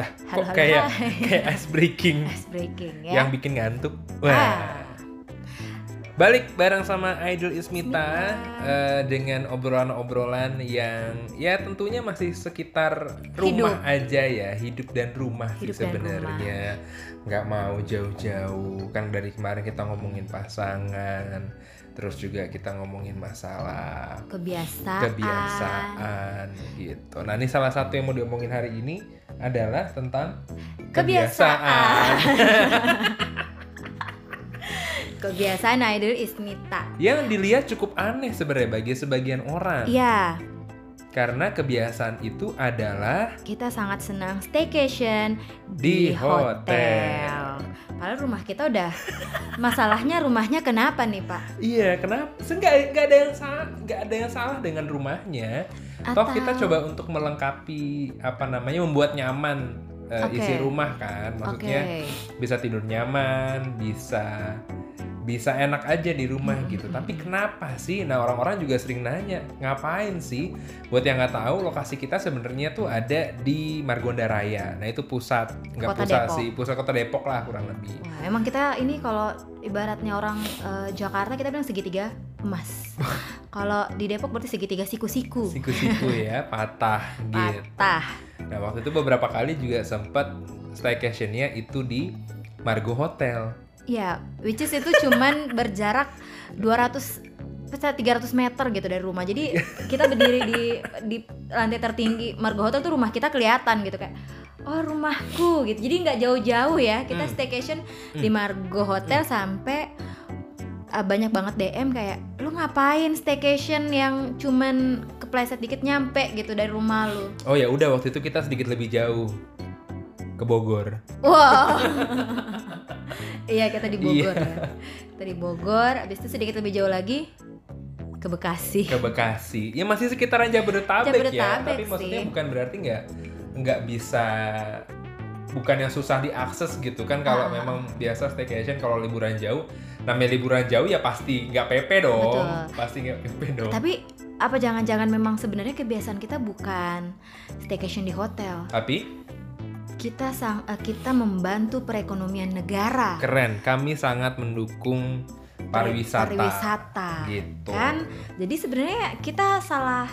Lah, kok kayak hai. kayak ice breaking Ice breaking ya. yang bikin ngantuk. Wah. Ah. Balik bareng sama Idol Ismita eh, dengan obrolan-obrolan yang ya tentunya masih sekitar rumah aja ya, hidup dan rumah sih Hidup dan sebenarnya. Nggak mau jauh-jauh. Kan dari kemarin kita ngomongin pasangan, terus juga kita ngomongin masalah kebiasaan. kebiasaan gitu. Nah, ini salah satu yang mau diomongin hari ini adalah tentang Kebiasaan. Kebiasaan idol Ismita. yang dilihat cukup aneh sebenarnya bagi sebagian orang. Iya, Karena kebiasaan itu adalah kita sangat senang staycation Di hotel. Padahal rumah kita udah masalahnya rumahnya kenapa nih Pak? iya kenapa? Enggak nggak ada yang salah nggak ada yang salah dengan rumahnya. Toh Atau- kita coba untuk melengkapi apa namanya membuat nyaman eh, Oke. isi rumah kan. Maksudnya Oke. bisa tidur nyaman, bisa bisa enak aja di rumah Hmm. gitu. Tapi kenapa sih? Nah orang-orang juga sering nanya, ngapain sih? Buat yang nggak tahu, lokasi kita sebenarnya tuh ada di Margonda Raya. Nah itu pusat, nggak pusat Depok. sih, pusat kota Depok lah kurang lebih. Wah, emang kita ini kalau ibaratnya orang eh, Jakarta kita bilang segitiga emas. kalau di Depok berarti segitiga siku-siku. Siku-siku ya, patah gitu. Patah. Nah waktu itu beberapa kali juga sempat staycationnya itu di Margo Hotel. Ya, which is itu cuman berjarak 200 pecah 300 meter gitu dari rumah. Jadi kita berdiri di di lantai tertinggi Margo Hotel tuh rumah kita kelihatan gitu kayak oh rumahku gitu. Jadi nggak jauh-jauh ya. Kita Hmm. staycation di Margo Hotel sampai uh, banyak banget DM kayak lu ngapain staycation yang cuman kepleset dikit nyampe gitu dari rumah lu. Oh ya udah waktu itu kita sedikit lebih jauh ke Bogor. Wow. iya kita di Bogor Iya. ya. Kita di Bogor, habis itu sedikit lebih jauh lagi ke Bekasi. ke Bekasi. Ya masih sekitaran Jabodetabek, ya, Jabodetabek tapi maksudnya sih. bukan berarti nggak nggak bisa bukan yang susah diakses gitu kan kalau Ah. memang biasa staycation kalau liburan jauh namanya liburan jauh ya pasti nggak PP dong Betul. pasti nggak PP dong Tapi apa jangan-jangan memang sebenarnya kebiasaan kita bukan staycation di hotel. tapi Kita sang eh, kita membantu perekonomian negara. keren kami sangat mendukung pariwisata, Pariwisata. gitu Kan? Jadi sebenarnya kita salah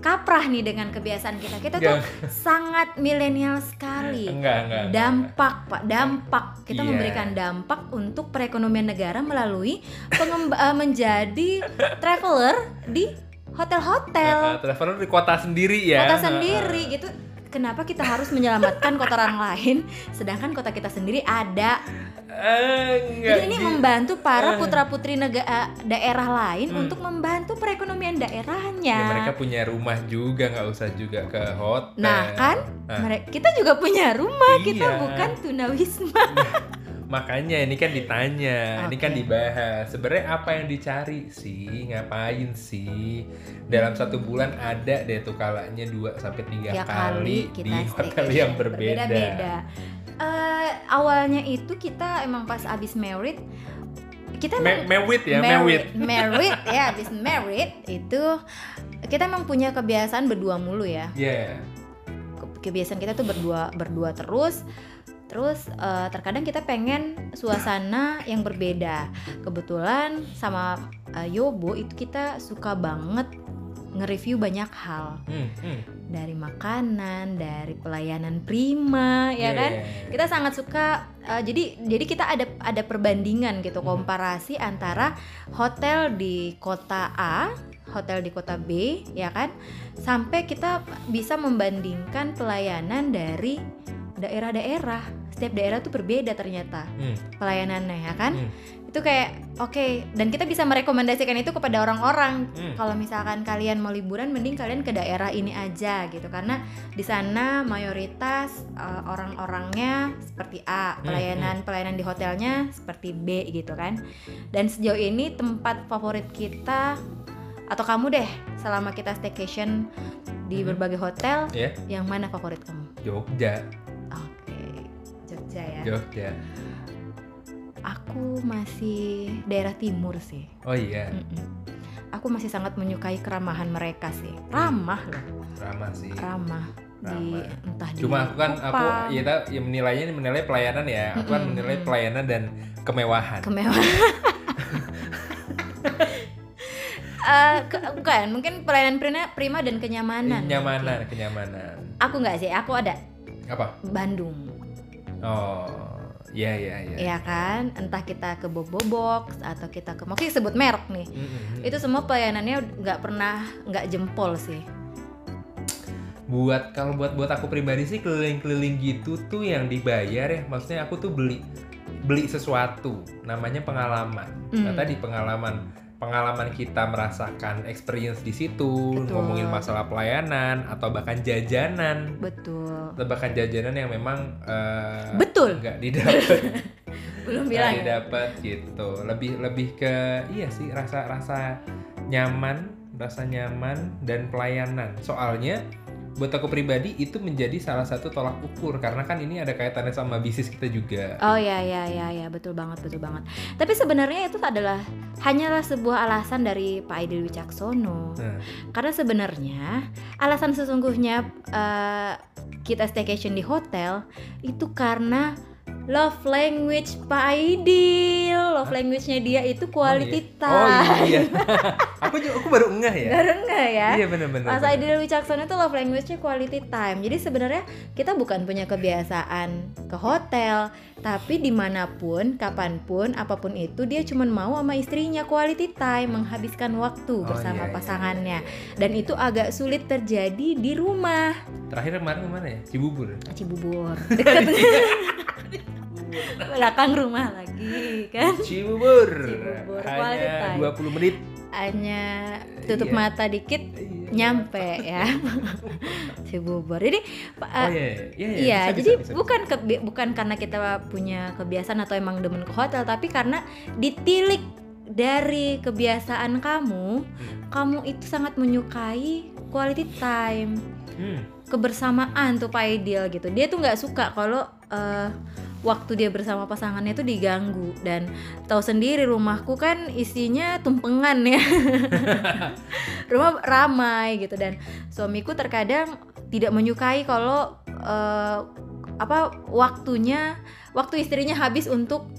kaprah nih dengan kebiasaan kita. Kita tuh sangat milenial sekali. enggak enggak enggak. dampak pak dampak kita Iya. memberikan dampak untuk perekonomian negara melalui eh, menjadi traveler di hotel-hotel Eh, traveler di kota sendiri ya kota sendiri gitu kenapa kita harus menyelamatkan kota orang lain sedangkan kota kita sendiri ada Eh, enggak jadi ini gitu. membantu para Eh. putra putri negara daerah lain Hmm. untuk membantu perekonomian daerahnya ya, mereka punya rumah juga nggak usah juga ke hotel nah kan Nah. kita juga punya rumah kita Iya. bukan tunawisma Makanya ini kan ditanya, ini kan dibahas. Sebenarnya apa yang dicari sih? Ngapain sih? Dalam satu bulan ada deh tuh kalanya 2 sampai 3 tiga kali, kali kita di hotel yang berbeda. Berbeda-beda. Eh, awalnya itu kita emang pas abis married kita emang mewit ya, mewit. married ya abis married itu kita emang punya kebiasaan berdua mulu ya Iya. Ke- kebiasaan kita tuh berdua berdua terus terus eh, terkadang kita pengen suasana yang berbeda kebetulan sama eh, Yobo itu kita suka banget nge-review banyak hal Hmm, hmm. dari makanan, dari pelayanan prima, ya Iya, kan? Kita sangat suka. uh, jadi jadi kita ada ada perbandingan gitu, Hmm. komparasi antara hotel di kota A, hotel di kota B, ya kan? Sampai kita bisa membandingkan pelayanan dari daerah-daerah. Setiap daerah tuh berbeda ternyata Hmm, pelayanannya, ya kan? Hmm. Itu kayak oke, dan kita bisa merekomendasikan itu kepada orang-orang hmm. kalau misalkan kalian mau liburan mending kalian ke daerah ini aja gitu karena di sana mayoritas uh, orang-orangnya seperti A Hmm, pelayanan pelayanan di hotelnya seperti B gitu kan dan sejauh ini tempat favorit kita atau kamu deh selama kita staycation di Hmm. berbagai hotel Ya, yang mana favorit kamu? Jogja, Jogja ya. Jogja. Aku masih daerah timur sih. Oh iya, Mm-mm. Aku masih sangat menyukai keramahan mereka sih. Ramah loh, ramah sih. ramah. di Ramah. entah di Cuma aku kan aku ya, ta- ya menilainya menilai pelayanan ya. Aku kan Mm-mm, menilai mm. pelayanan dan kemewahan. kemewahan Eh, ke- bukan mungkin pelayanan prima, prima dan kenyamanan Kenyamanan, kenyamanan. aku nggak sih aku ada Apa? Bandung Oh, iya iya iya. ya kan? Entah kita ke Bobo Box atau kita ke mungkin sebut merek nih. Mm-mm. itu semua pelayanannya nggak pernah nggak jempol sih. Buat kalau buat buat aku pribadi sih keliling-keliling gitu tuh yang dibayar ya. Maksudnya aku tuh beli beli sesuatu. Namanya pengalaman. Nah Hmm. tadi pengalaman pengalaman kita merasakan experience di situ Betul. ngomongin masalah pelayanan atau bahkan jajanan. Betul. Atau bahkan jajanan yang memang eh, betul. nggak didapat. Belum bilang ya? didapat gitu. Lebih lebih ke iya sih rasa rasa nyaman rasa nyaman dan pelayanan. Soalnya buat aku pribadi itu menjadi salah satu tolak ukur karena kan ini ada kaitannya sama bisnis kita juga Oh ya ya ya ya betul banget betul banget. Tapi sebenarnya itu adalah hanyalah sebuah alasan dari Pak Aidil Wicaksono. Nah. Karena sebenarnya alasan sesungguhnya eh, kita staycation di hotel itu karena love language Pak Aidil. Love language-nya dia itu quality oh, iya. time. oh iya aku juga aku baru ngeh ya Baru nggak ya? iya benar-benar Mas Aidil Wicaksono itu love language-nya quality time. Jadi sebenarnya kita bukan punya kebiasaan ke hotel, tapi di mana pun, kapan pun, apa pun itu dia cuma mau sama istrinya quality time, menghabiskan waktu Oh, bersama iya, iya, pasangannya. iya, iya. Dan itu agak sulit terjadi di rumah. terakhir kemarin ke mana ya Cibubur Cibubur, dekat belakang rumah lagi kan. Cibubur, Cibubur, hanya time. 20 menit Hanya tutup Iya. mata dikit Iya. nyampe ya. Cibubur. Jadi Pak, oh iya iya iya, Iya, bisa, jadi bisa, bisa, bukan kebi- bukan karena kita punya kebiasaan atau emang demen ke hotel, tapi karena ditilik dari kebiasaan kamu, Hmm. kamu itu sangat menyukai quality time, Hmm. kebersamaan tuh Pak Aidil gitu. Dia tuh nggak suka kalau eh, waktu dia bersama pasangannya itu diganggu dan tahu sendiri rumahku kan isinya tumpengan ya. Rumah ramai gitu dan suamiku terkadang tidak menyukai kalau eh, apa waktunya waktu istrinya habis untuk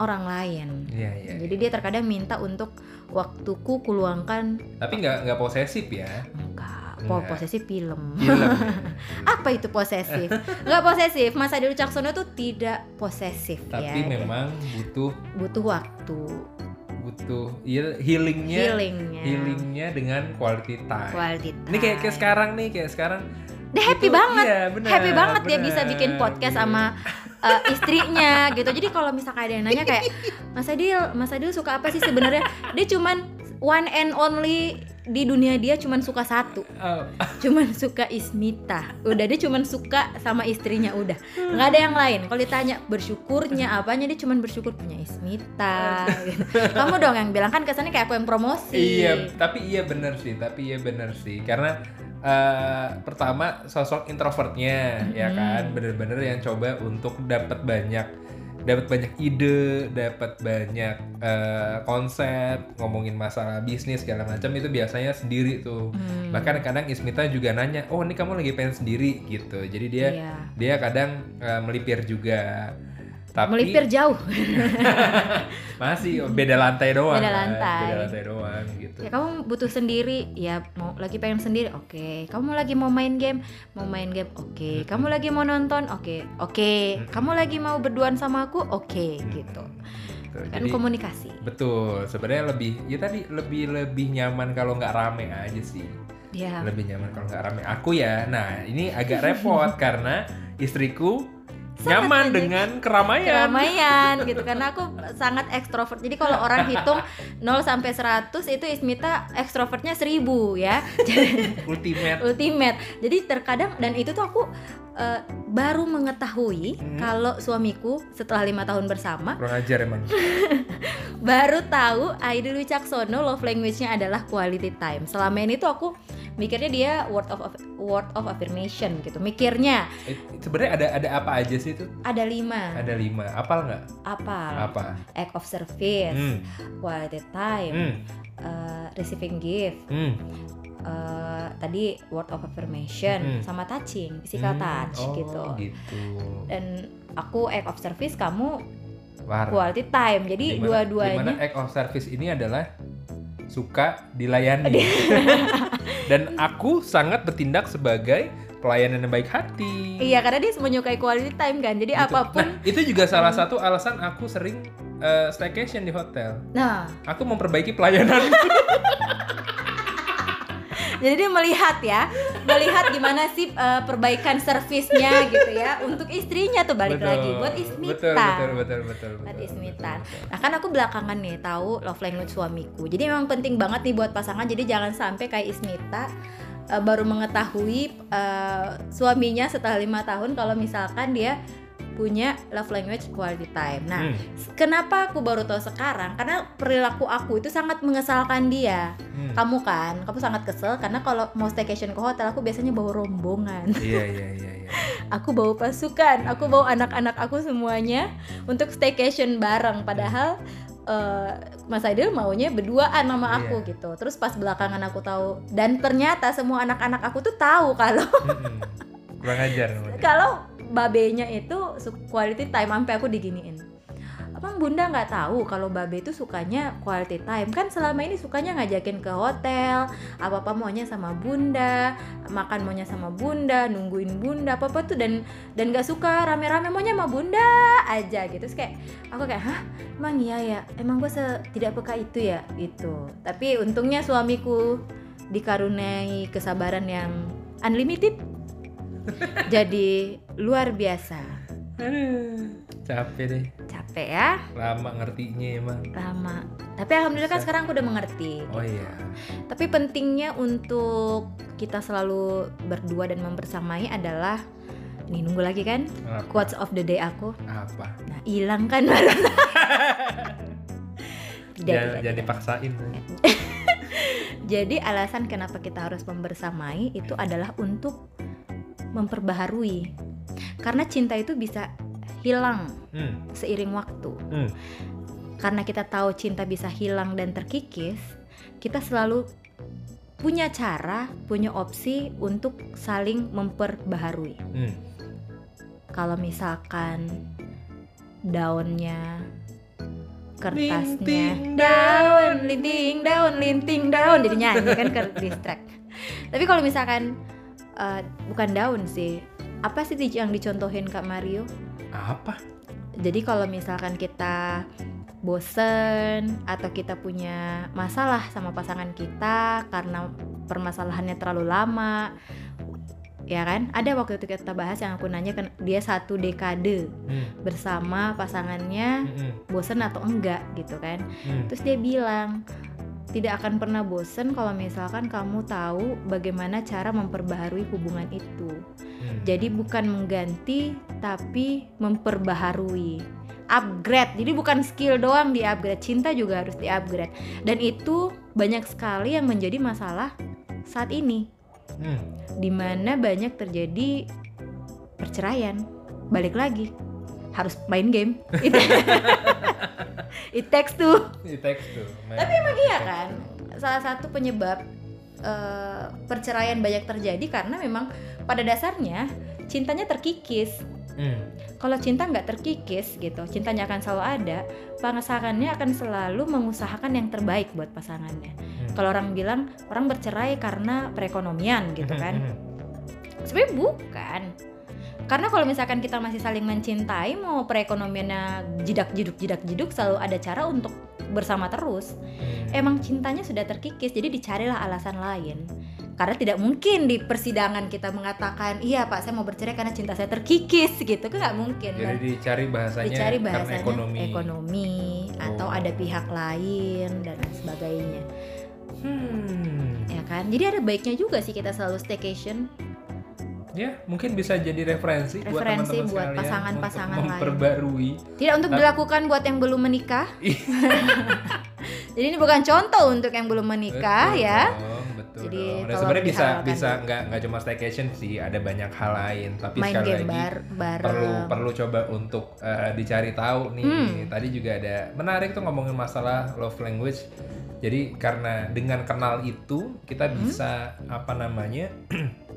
orang lain. Iya iya. Jadi dia terkadang minta untuk waktuku kuluangkan Tapi nggak nggak posesif ya. Po Enggak. posesif film. Film. Apa itu posesif? Enggak posesif. Mas Adil Caksono tuh tidak posesif Tapi ya. memang butuh butuh waktu butuh iya, healingnya healingnya. healingnya dengan quality time. Quality time. Ini kayak kayak sekarang nih kayak sekarang. Dia happy itu- banget. Iya, benar, happy banget dia benar, bisa bikin podcast iya. sama uh, istrinya gitu. Jadi kalau misalkan ada yang nanya kayak Mas Adil, Mas Adil suka apa sih sebenarnya? Dia cuman one and only di dunia dia cuman suka satu, Oh, cuman suka Ismita. Udah dia cuman suka sama istrinya udah. nggak ada yang lain. Kalau ditanya bersyukurnya apanya dia cuman bersyukur punya Ismita. gitu. Kamu dong yang bilang kan kesannya kayak aku yang promosi. iya, tapi iya bener sih, tapi iya bener sih karena eh, pertama sosok introvertnya ya Mm-mm. kan, bener-bener yang coba untuk dapat banyak dapat banyak ide, dapat banyak eh, konsep, ngomongin masalah bisnis segala macam itu biasanya sendiri tuh. Hmm, Bahkan kadang Ismita juga nanya, "Oh, ini kamu lagi pengen sendiri?" gitu. Jadi dia iya. dia kadang eh, melipir juga. Tapi melipir jauh. masih beda lantai doang. Beda kan. lantai. Beda lantai doang gitu. Ya kamu butuh sendiri, ya mau lagi pengen sendiri, oke. Kamu lagi mau main game, mau main game, oke. Kamu lagi mau nonton, oke, oke. Mm-mm. Kamu lagi mau berduaan sama aku, oke, gitu. Tuh, Kan jadi komunikasi. betul. Sebenarnya lebih ya tadi lebih lebih nyaman kalau nggak rame aja sih. Ya. Lebih nyaman kalau nggak rame. Aku ya. Nah, ini agak repot karena istriku Sangat nyaman banyak dengan keramaian. keramaian gitu karena aku sangat ekstrovert. Jadi kalau orang hitung 0 sampai 100 itu Ismita ekstrovertnya 1000 ya. Ultimate. ultimate. Jadi terkadang dan itu tuh aku eh, baru mengetahui Hmm. kalau suamiku setelah lima tahun bersama Kurang ajar emang. baru tahu Aidil Wicaksono love language-nya adalah quality time. Selama ini tuh aku mikirnya dia word of word of affirmation gitu. Mikirnya Eh, Sebenarnya ada ada apa aja sih itu? ada lima Ada lima. Apal nggak? apa? Apa? Act of service, Hmm. quality time, Hmm. eh, receiving gift, Hmm. eh, tadi word of affirmation Mm. sama touching, physical Hmm, touch oh, gitu. gitu. Dan aku act of service, kamu War. quality time. Jadi Dimana- dua-duanya di mana act of service ini adalah suka dilayani. Dan aku sangat bertindak sebagai pelayanan yang baik hati. Iya, karena dia menyukai quality time kan. Jadi Gitu. apa pun nah itu juga salah satu alasan aku sering eh, staycation di hotel. Nah. Aku memperbaiki pelayanan Jadi dia melihat ya, melihat gimana sih uh, perbaikan servisnya gitu ya untuk istrinya tuh balik Betul. lagi buat betul Ismita. betul betul betul Buat betul, Ismita. betul, betul. Nah kan aku belakangan nih tahu love language suamiku. Jadi memang penting banget nih buat pasangan. Jadi jangan sampai kayak Ismita uh, baru mengetahui uh, suaminya setelah lima tahun kalau misalkan dia punya love language quality time. Nah, Hmm, kenapa aku baru tahu sekarang? Karena perilaku aku itu sangat mengesalkan dia. hmm. Kamu kan, kamu sangat kesel karena kalau mau staycation ke hotel aku biasanya bawa rombongan. iya iya iya iya Aku bawa pasukan, aku bawa anak-anak aku semuanya untuk staycation bareng. Padahal eh, Mas Aidil maunya berduaan sama aku Iya. gitu. Terus pas belakangan aku tahu dan ternyata semua anak-anak aku tuh tahu kalau Mm-mm. kurang ajar kalau babenya itu quality time sampai aku diginiin. Abang Bunda nggak tahu kalau babe itu sukanya quality time? Kan selama ini sukanya ngajakin ke hotel apa apa maunya sama Bunda makan maunya sama Bunda nungguin Bunda apa apa tuh dan dan nggak suka rame-rame maunya sama Bunda aja gitu. Terus kayak aku kayak hah? Emang iya ya? Emang gue tidak peka itu ya? Itu tapi untungnya suamiku dikaruniai kesabaran yang unlimited jadi luar biasa. Aduh, capek deh. Capek ya? Lama ngertinya emang lama. Tapi alhamdulillah kan sekarang aku udah mengerti. Oh iya. Tapi pentingnya untuk kita selalu berdua dan membersamai adalah ini nunggu lagi kan? Apa? Quotes of the day aku. Apa? Nah hilang kan? Tidak, jangan, tidak, jangan dipaksain jadi alasan kenapa kita harus membersamai itu adalah untuk memperbaharui karena cinta itu bisa hilang hmm. seiring waktu Hmm. karena kita tahu cinta bisa hilang dan terkikis, kita selalu punya cara, punya opsi untuk saling memperbaharui. Hmm. Kalau misalkan daunnya kertasnya Linting daun linting daun linting daun jadi nyanyi kan ke distract tapi kalau misalkan eh, bukan daun sih apa sih yang dicontohin kak Mario apa jadi kalau misalkan kita bosen atau kita punya masalah sama pasangan kita karena permasalahannya terlalu lama ya kan ada waktu itu kita bahas yang aku nanya kan dia satu dekade hmm. bersama pasangannya Hmm. bosen atau enggak gitu kan Hmm. terus dia bilang tidak akan pernah bosen kalau misalkan kamu tahu bagaimana cara memperbaharui hubungan itu Hmm. jadi bukan mengganti tapi memperbaharui. Upgrade. Jadi bukan skill doang di upgrade, cinta juga harus di upgrade. Dan itu banyak sekali yang menjadi masalah saat ini. Hmm. Di mana banyak terjadi perceraian. Balik lagi harus main game. It, it takes two. Di teks tuh. Tapi emang iya kan? Salah satu penyebab eh, perceraian banyak terjadi karena memang pada dasarnya cintanya terkikis. Hmm. Kalau cinta nggak terkikis gitu, cintanya akan selalu ada, pasangannya akan selalu mengusahakan yang terbaik buat pasangannya. Hmm. Kalau orang bilang orang bercerai karena perekonomian gitu kan, Hmm. sebenarnya bukan. Karena kalau misalkan kita masih saling mencintai, mau perekonomiannya jidak jiduk jidak jiduk, selalu ada cara untuk bersama terus. Hmm. Emang cintanya sudah terkikis, jadi dicarilah alasan lain. Karena tidak mungkin di persidangan kita mengatakan, iya pak saya mau bercerai karena cinta saya terkikis gitu, kan nggak mungkin Jadi kan? dicari bahasanya Dicari karena bahasanya ekonomi. ekonomi, atau Oh. ada pihak lain dan sebagainya, Hmm. ya kan? Jadi ada baiknya juga sih kita selalu staycation. Ya, mungkin bisa jadi referensi, buat Referensi teman-teman buat pasangan-pasangan lain. memperbarui. Tidak untuk Tapi- dilakukan buat yang belum menikah. Jadi ini bukan contoh untuk yang belum menikah Betul ya. dong, betul Jadi dong. Dan sebenarnya bisa bisa nggak nggak cuma staycation sih, ada banyak hal lain. Tapi Main sekali game lagi bar bareng. perlu perlu coba untuk eh, dicari tahu nih. Hmm. Tadi juga ada menarik tuh ngomongin masalah love language. Jadi karena dengan kenal itu kita Hmm. bisa apa namanya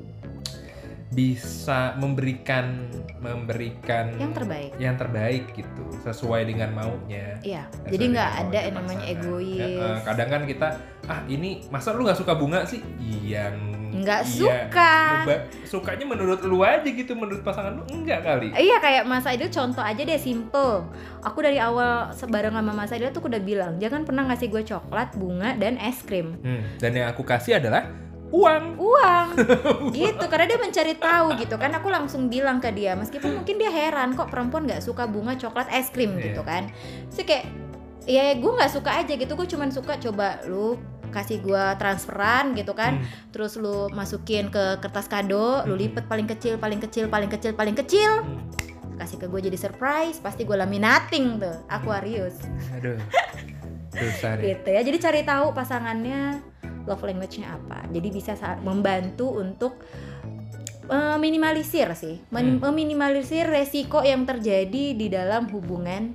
bisa memberikan memberikan Yang terbaik. yang terbaik gitu sesuai dengan maunya. Iya. Sesuai Jadi nggak ada yang namanya egois. Ya, kadang kan kita ah ini masa lu nggak suka bunga sih? Iya. Nggak iya. suka. Lu sukanya menurut lu aja gitu menurut pasangan lu enggak kali. Iya kayak Mas Aidil contoh aja deh simple. Aku dari awal sebareng sama Mas Aidil tuh udah bilang jangan pernah ngasih gue coklat, bunga dan es krim. Hmm, dan yang aku kasih adalah uang. Uang gitu karena dia mencari tahu gitu kan aku langsung bilang ke dia meskipun mungkin dia heran kok perempuan nggak suka bunga coklat es krim Iya. gitu kan sih kayak ya gue nggak suka aja gitu gue cuman suka coba lu kasih gua transferan gitu kan Hmm. terus lu masukin ke kertas kado lu Hmm. lipet paling kecil paling kecil paling kecil paling kecil Hmm. kasih ke gue jadi surprise pasti gue laminating tuh Aquarius Aduh. Dosa gitu ya jadi cari tahu pasangannya love language-nya apa jadi bisa sa- membantu untuk eh, minimalisir sih Hmm. meminimalisir resiko yang terjadi di dalam hubungan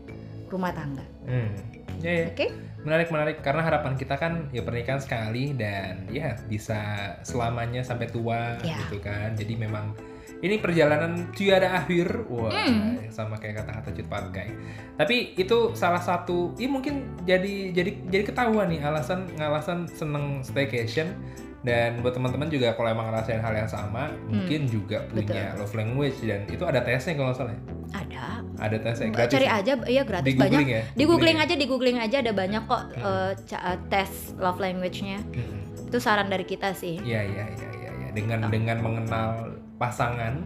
rumah tangga Hmm. Ya, ya. oke Menarik menarik karena harapan kita kan ya pernikahan sekali dan ya bisa selamanya sampai tua Ya. gitu kan. Jadi memang ini perjalanan tiada akhir. Wah, Hmm. sama kayak kata-kata Cut Patkai. Tapi itu salah satu, ini mungkin jadi jadi jadi ketahuan nih alasan ngalasan seneng staycation dan buat teman-teman juga kalau emang ngerasain hal yang sama, mungkin juga punya love language dan itu ada tesnya kalau nggak salah. ya. ada Ada tesnya Nggak, gratis. cari aja iya gratis Di banyak googling ya. di googling aja di googling aja ada banyak kok Hmm. eh, tes love language-nya Mm-mm. itu saran dari kita sih Iya iya iya iya ya. dengan dengan mengenal pasangan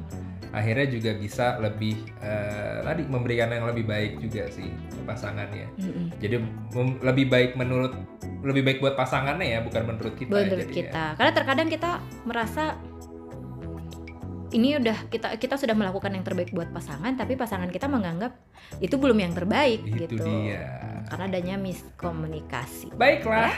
akhirnya juga bisa lebih eh, tadi memberikan yang lebih baik juga sih ke pasangannya. Mm-mm. Jadi mem- lebih baik menurut lebih baik buat pasangannya ya bukan menurut kita. menurut ya. kita karena terkadang kita merasa ini udah kita kita sudah melakukan yang terbaik buat pasangan tapi pasangan kita menganggap itu belum yang terbaik Itu gitu dia. karena adanya miskomunikasi Baiklah.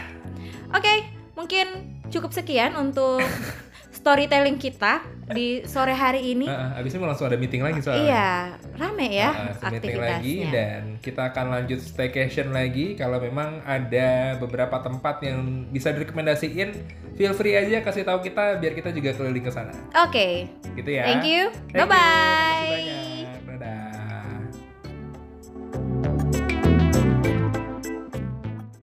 oke mungkin cukup sekian untuk storytelling kita di sore hari ini. Heeh, abis ini mau langsung ada meeting lagi soalnya. iya rame ya Heeh, meeting lagi dan kita akan lanjut staycation lagi. Kalau memang ada beberapa tempat yang bisa direkomendasiin feel free aja kasih tahu kita biar kita juga keliling ke sana. Oke. Gitu ya. Thank you. Thank you. bye bye banyak.